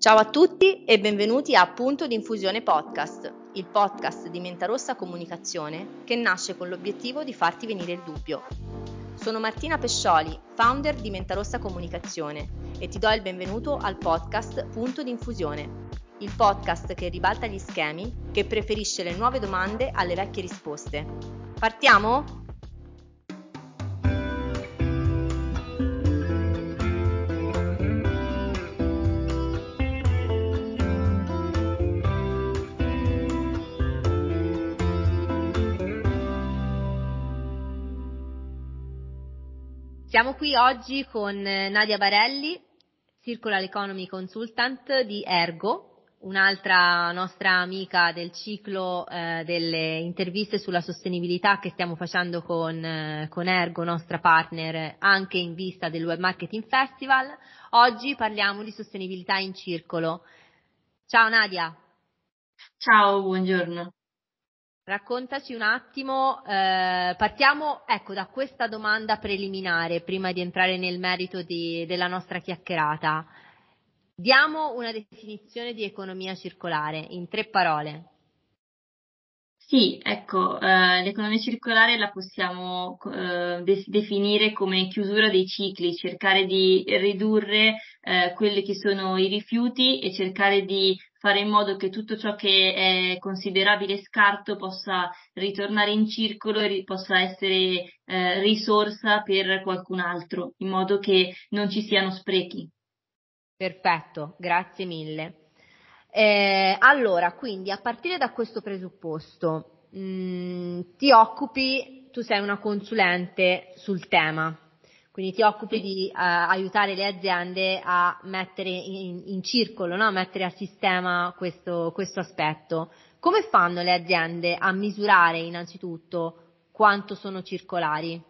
Ciao a tutti e benvenuti a Punto di Infusione Podcast, il podcast di Mentarossa Comunicazione che nasce con l'obiettivo di farti venire il dubbio. Sono Martina Pescioli, founder di Mentarossa Comunicazione e ti do il benvenuto al podcast Punto di Infusione, il podcast che ribalta gli schemi, che preferisce le nuove domande alle vecchie risposte. Partiamo? Siamo qui oggi con Nadia Barelli, Circular Economy Consultant di Ergo, un'altra nostra amica del ciclo eh, delle interviste sulla sostenibilità che stiamo facendo con, eh, con Ergo, nostra partner, anche in vista del Web Marketing Festival. Oggi parliamo di sostenibilità in circolo. Ciao Nadia. Ciao, buongiorno. Raccontaci un attimo, eh, partiamo ecco, da questa domanda preliminare prima di entrare nel merito di, della nostra chiacchierata. Diamo una definizione di economia circolare in tre parole. Sì, ecco, eh, l'economia circolare la possiamo eh, de- definire come chiusura dei cicli, cercare di ridurre eh, quelli che sono i rifiuti e cercare di fare in modo che tutto ciò che è considerabile scarto possa ritornare in circolo e ri- possa essere eh, risorsa per qualcun altro, in modo che non ci siano sprechi. Perfetto, grazie mille. Eh, allora, quindi a partire da questo presupposto, mh, mm, ti occupi, tu sei una consulente sul tema, quindi ti occupi di uh, aiutare le aziende a mettere in, in circolo, no? a mettere a sistema questo, questo aspetto. Come fanno le aziende a misurare innanzitutto quanto sono circolari?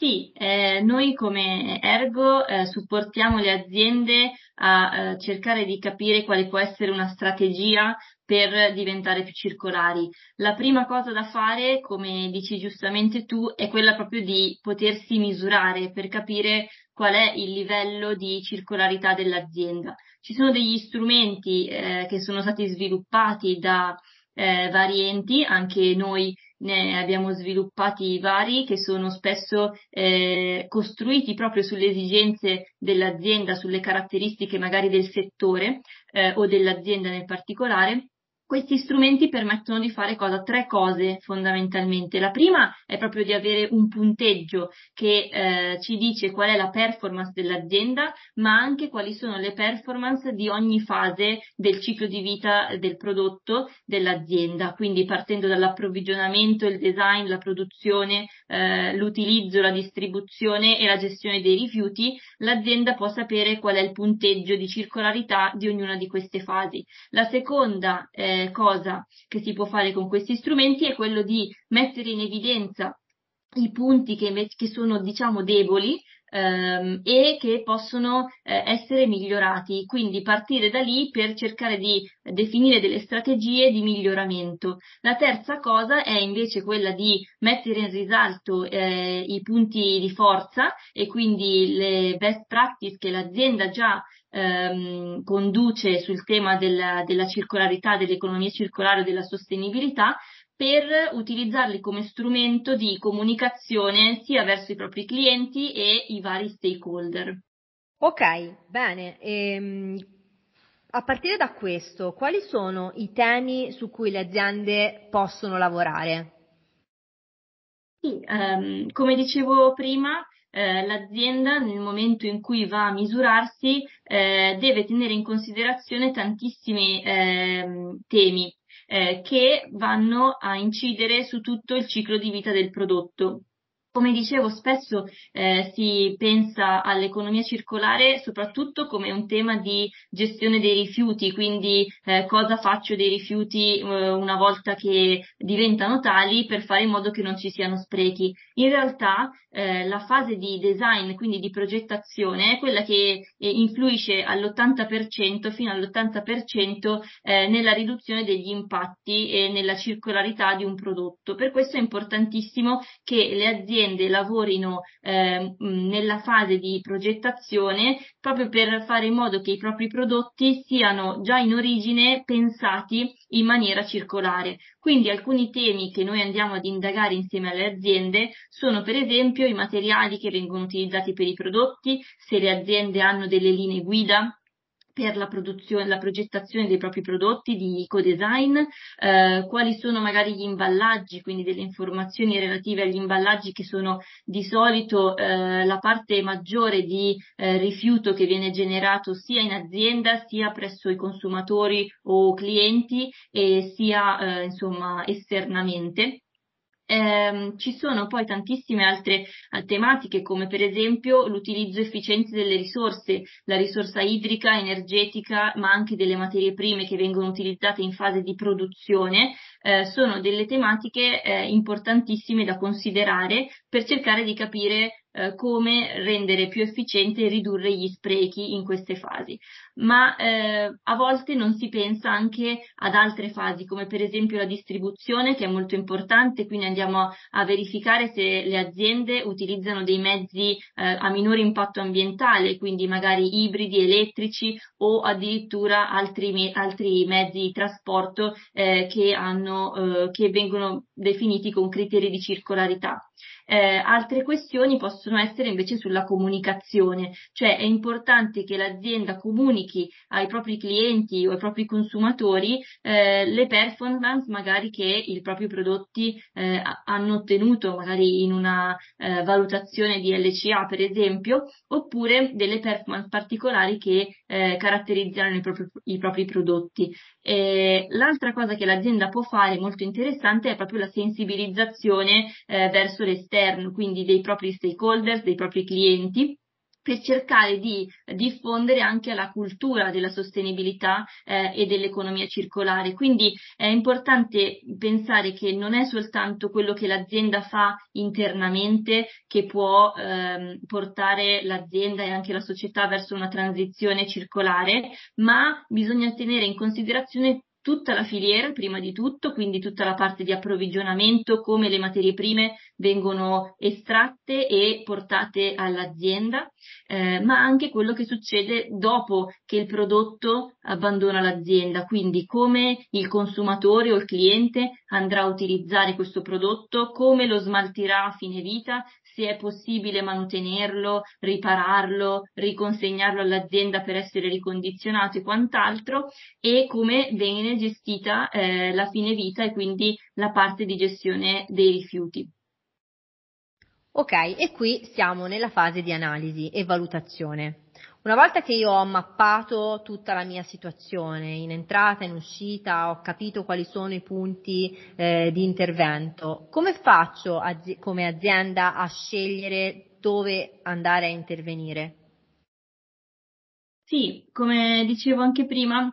Sì, eh, noi come Ergo eh, supportiamo le aziende a eh, cercare di capire quale può essere una strategia per diventare più circolari. La prima cosa da fare, come dici giustamente tu, è quella proprio di potersi misurare per capire qual è il livello di circolarità dell'azienda. Ci sono degli strumenti eh, che sono stati sviluppati da eh, vari enti, anche noi ne abbiamo sviluppati vari che sono spesso eh, costruiti proprio sulle esigenze dell'azienda, sulle caratteristiche magari del settore eh, o dell'azienda nel particolare questi strumenti permettono di fare cosa? Tre cose fondamentalmente. La prima è proprio di avere un punteggio che eh, ci dice qual è la performance dell'azienda, ma anche quali sono le performance di ogni fase del ciclo di vita del prodotto dell'azienda. Quindi partendo dall'approvvigionamento, il design, la produzione, eh, l'utilizzo, la distribuzione e la gestione dei rifiuti, l'azienda può sapere qual è il punteggio di circolarità di ognuna di queste fasi. La seconda eh, cosa che si può fare con questi strumenti è quello di mettere in evidenza i punti che, che sono diciamo deboli ehm, e che possono eh, essere migliorati, quindi partire da lì per cercare di definire delle strategie di miglioramento. La terza cosa è invece quella di mettere in risalto eh, i punti di forza e quindi le best practice che l'azienda già ehm, conduce sul tema della, della circolarità, dell'economia circolare, della sostenibilità, per utilizzarli come strumento di comunicazione sia verso i propri clienti e i vari stakeholder. Ok, bene. Ehm, a partire da questo, quali sono i temi su cui le aziende possono lavorare? Sì, um, come dicevo prima, eh, l'azienda nel momento in cui va a misurarsi eh, deve tenere in considerazione tantissimi eh, temi eh, che vanno a incidere su tutto il ciclo di vita del prodotto. Come dicevo, spesso eh, si pensa all'economia circolare soprattutto come un tema di gestione dei rifiuti, quindi eh, cosa faccio dei rifiuti eh, una volta che diventano tali per fare in modo che non ci siano sprechi. In realtà eh, la fase di design, quindi di progettazione, è quella che eh, influisce all'80% fino all'80% eh, nella riduzione degli impatti e nella circolarità di un prodotto. Per questo è importantissimo che le aziende aziende lavorino eh, nella fase di progettazione proprio per fare in modo che i propri prodotti siano già in origine pensati in maniera circolare. Quindi alcuni temi che noi andiamo ad indagare insieme alle aziende sono per esempio i materiali che vengono utilizzati per i prodotti, se le aziende hanno delle linee guida per la produzione, la progettazione dei propri prodotti di eco-design, eh, quali sono magari gli imballaggi, quindi delle informazioni relative agli imballaggi che sono di solito eh, la parte maggiore di eh, rifiuto che viene generato sia in azienda sia presso i consumatori o clienti e sia eh, insomma esternamente. Eh, ci sono poi tantissime altre tematiche come per esempio l'utilizzo efficiente delle risorse, la risorsa idrica, energetica, ma anche delle materie prime che vengono utilizzate in fase di produzione, eh, sono delle tematiche eh, importantissime da considerare per cercare di capire eh, come rendere più efficiente e ridurre gli sprechi in queste fasi. Ma eh, a volte non si pensa anche ad altre fasi, come per esempio la distribuzione, che è molto importante, quindi andiamo a, a verificare se le aziende utilizzano dei mezzi eh, a minore impatto ambientale, quindi magari ibridi, elettrici o addirittura altri, me- altri mezzi di trasporto eh, che, hanno, eh, che vengono definiti con criteri di circolarità. Eh, altre questioni possono essere invece sulla comunicazione, cioè è importante che l'azienda comunichi ai propri clienti o ai propri consumatori eh, le performance magari che i propri prodotti eh, hanno ottenuto, magari in una eh, valutazione di LCA per esempio, oppure delle performance particolari che eh, caratterizzano i propri, i propri prodotti. l'altra cosa che l'azienda può fare molto interessante è proprio la sensibilizzazione eh, verso l'esterno all'interno quindi dei propri stakeholders, dei propri clienti, per cercare di diffondere anche la cultura della sostenibilità eh, e dell'economia circolare. Quindi è importante pensare che non è soltanto quello che l'azienda fa internamente che può ehm, portare l'azienda e anche la società verso una transizione circolare, ma bisogna tenere in considerazione tutta la filiera prima di tutto, quindi tutta la parte di approvvigionamento, come le materie prime vengono estratte e portate all'azienda, eh, ma anche quello che succede dopo che il prodotto abbandona l'azienda, quindi come il consumatore o il cliente andrà a utilizzare questo prodotto, come lo smaltirà a fine vita, se è possibile mantenerlo, ripararlo, riconsegnarlo all'azienda per essere ricondizionato e quant'altro, e come viene gestita eh, la fine vita e quindi la parte di gestione dei rifiuti. Ok, e qui siamo nella fase di analisi e valutazione. Una volta che io ho mappato tutta la mia situazione in entrata, in uscita, ho capito quali sono i punti eh, di intervento, come faccio azi- come azienda a scegliere dove andare a intervenire? Sì, come dicevo anche prima,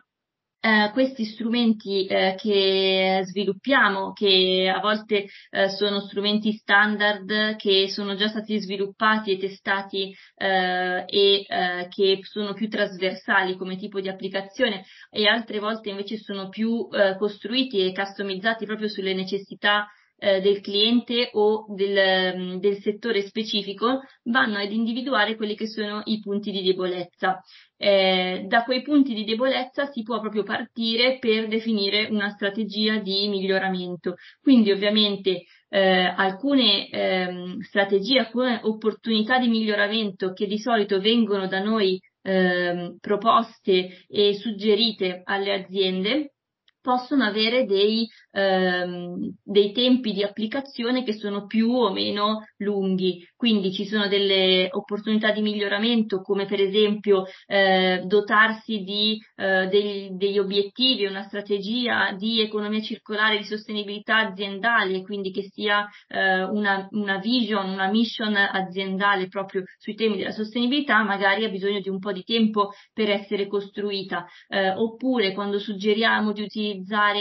eh, questi strumenti eh, che sviluppiamo, che a volte eh, sono strumenti standard che sono già stati sviluppati e testati eh, e eh, che sono più trasversali come tipo di applicazione e altre volte invece sono più costruiti e customizzati proprio sulle necessità del cliente o del, mm, del, settore specifico vanno ad individuare quelli che sono i punti di debolezza eh, da quei punti di debolezza si può proprio partire per definire una strategia di miglioramento. Quindi ovviamente eh, alcune eh, strategie, alcune opportunità di miglioramento che di solito vengono da noi ehm, proposte e suggerite alle aziende possono avere dei, ehm, dei tempi di applicazione che sono più o meno lunghi. Quindi ci sono delle opportunità di miglioramento come per esempio eh, dotarsi di eh, degli, degli obiettivi, una strategia di economia circolare, di sostenibilità aziendale, quindi che sia eh, una, una vision, una mission aziendale proprio sui temi della sostenibilità, magari ha bisogno di un po' di tempo per essere costruita. Eh, oppure quando suggeriamo di utilizzare utilizzare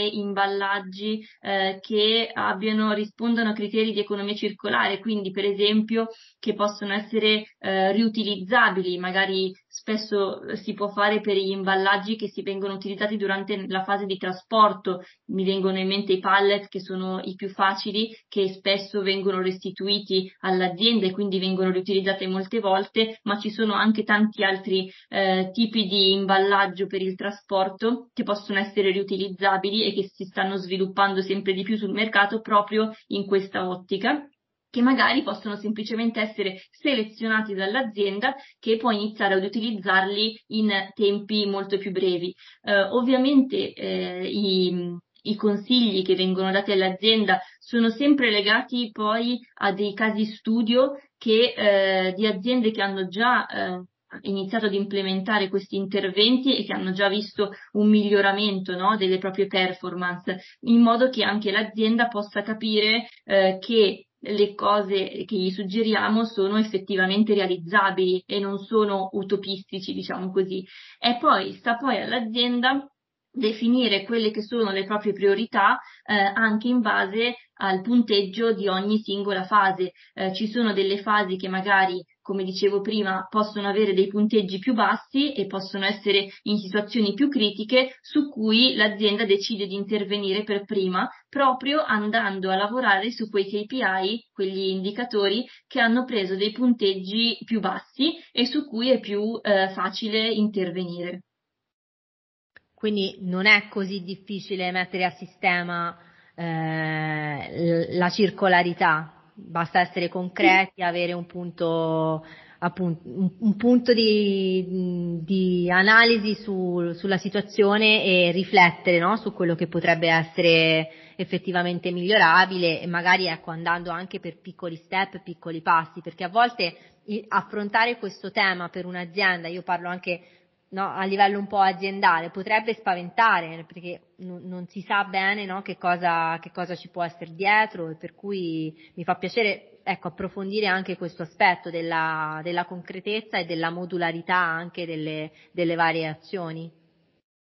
imballaggi eh, che abbiano, rispondano a criteri di economia circolare, quindi per esempio che possono essere eh, riutilizzabili, magari spesso si può fare per gli imballaggi che si vengono utilizzati durante la fase di trasporto. Mi vengono in mente i pallet che sono i più facili, che spesso vengono restituiti all'azienda e quindi vengono riutilizzati molte volte, ma ci sono anche tanti altri eh, tipi di imballaggio per il trasporto che possono essere riutilizzabili e che si stanno sviluppando sempre di più sul mercato proprio in questa ottica che magari possono semplicemente essere selezionati dall'azienda che può iniziare ad utilizzarli in tempi molto più brevi. Eh, ovviamente eh, i, i consigli che vengono dati all'azienda sono sempre legati poi a dei casi studio che, eh, di aziende che hanno già eh, iniziato ad implementare questi interventi e che hanno già visto un miglioramento no, delle proprie performance, in modo che anche l'azienda possa capire eh, che le cose che gli suggeriamo sono effettivamente realizzabili e non sono utopistici, diciamo così. E poi sta poi all'azienda definire quelle che sono le proprie priorità eh, anche in base al punteggio di ogni singola fase. Eh, ci sono delle fasi che magari come dicevo prima, possono avere dei punteggi più bassi e possono essere in situazioni più critiche su cui l'azienda decide di intervenire per prima, proprio andando a lavorare su quei KPI, quegli indicatori che hanno preso dei punteggi più bassi e su cui è più eh, facile intervenire. Quindi non è così difficile mettere a sistema eh, la circolarità, basta essere concreti, avere un punto, appunto, un, un punto di, di analisi su, sulla situazione e riflettere no? su quello che potrebbe essere effettivamente migliorabile e magari ecco, andando anche per piccoli step, piccoli passi, perché a volte affrontare questo tema per un'azienda, io parlo anche no, a livello un po' aziendale potrebbe spaventare perché non, non si sa bene no, che, cosa, che, cosa, ci può essere dietro e per cui mi fa piacere ecco, approfondire anche questo aspetto della, della concretezza e della modularità anche delle, delle varie azioni.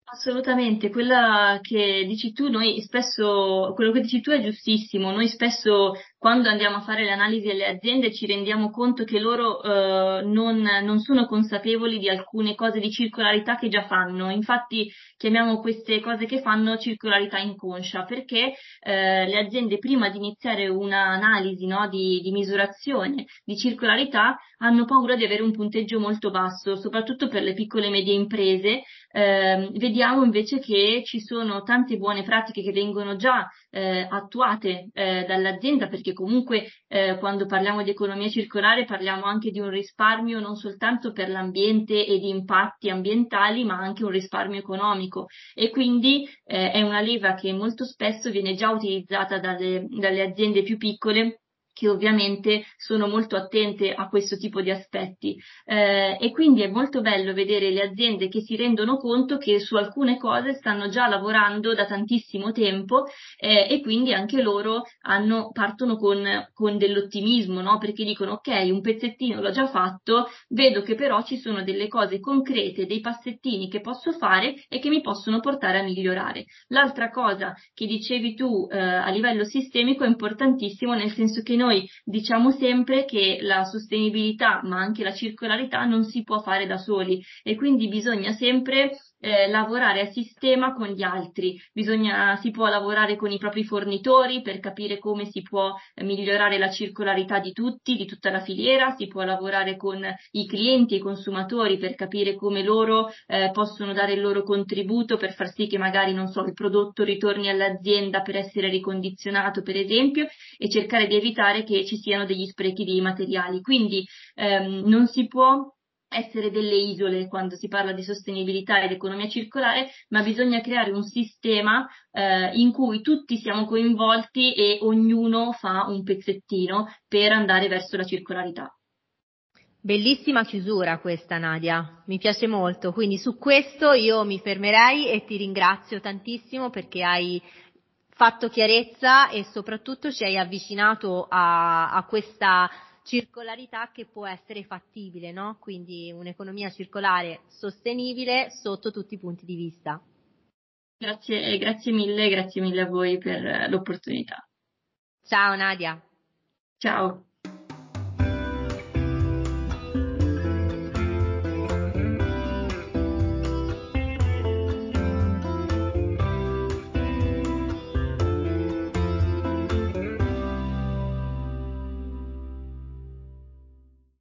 Assolutamente, quella che dici tu, noi spesso, quello che dici tu è giustissimo, noi spesso quando andiamo a fare le analisi alle aziende ci rendiamo conto che loro eh, non, non, sono consapevoli di alcune cose di circolarità che già fanno, infatti chiamiamo queste cose che fanno circolarità inconscia, perché eh, le aziende prima di iniziare un'analisi no, di, di misurazione di circolarità hanno paura di avere un punteggio molto basso, soprattutto per le piccole e medie imprese, eh, vediamo invece che ci sono tante buone pratiche che vengono già eh, attuate eh, dall'azienda perché comunque eh, quando parliamo di economia circolare parliamo anche di un risparmio non soltanto per l'ambiente e di impatti ambientali ma anche un risparmio economico. E quindi eh, è una leva che molto spesso viene già utilizzata dalle, dalle aziende più piccole che ovviamente sono molto attente a questo tipo di aspetti eh, e quindi è molto bello vedere le aziende che si rendono conto che su alcune cose stanno già lavorando da tantissimo tempo eh, e quindi anche loro hanno, partono con, con dell'ottimismo, no? perché dicono ok, un pezzettino l'ho già fatto, vedo che però ci sono delle cose concrete, dei passettini che posso fare e che mi possono portare a migliorare. L'altra cosa che dicevi tu eh, a livello sistemico è importantissimo nel senso che noi noi diciamo sempre che la sostenibilità ma anche la circolarità non si può fare da soli e quindi bisogna sempre eh, lavorare a sistema con gli altri, Bisogna, si può lavorare con i propri fornitori per capire come si può migliorare la circolarità di tutti, di tutta la filiera, si può lavorare con i clienti i consumatori per capire come loro eh, possono dare il loro contributo per far sì che magari, non so, il prodotto ritorni all'azienda per essere ricondizionato, per esempio, e cercare di evitare che ci siano degli sprechi di materiali. Quindi ehm, non si può essere delle isole quando si parla di sostenibilità ed economia circolare, ma bisogna creare un sistema eh, in cui tutti siamo coinvolti e ognuno fa un pezzettino per andare verso la circolarità. Bellissima chiusura questa Nadia, mi piace molto, quindi su questo io mi fermerei e ti ringrazio tantissimo perché hai fatto chiarezza e soprattutto ci hai avvicinato a, a questa circolarità che può essere fattibile, no? Quindi un'economia circolare sostenibile sotto tutti i punti di vista. Grazie, grazie mille, grazie mille a voi per l'opportunità. Ciao Nadia. Ciao.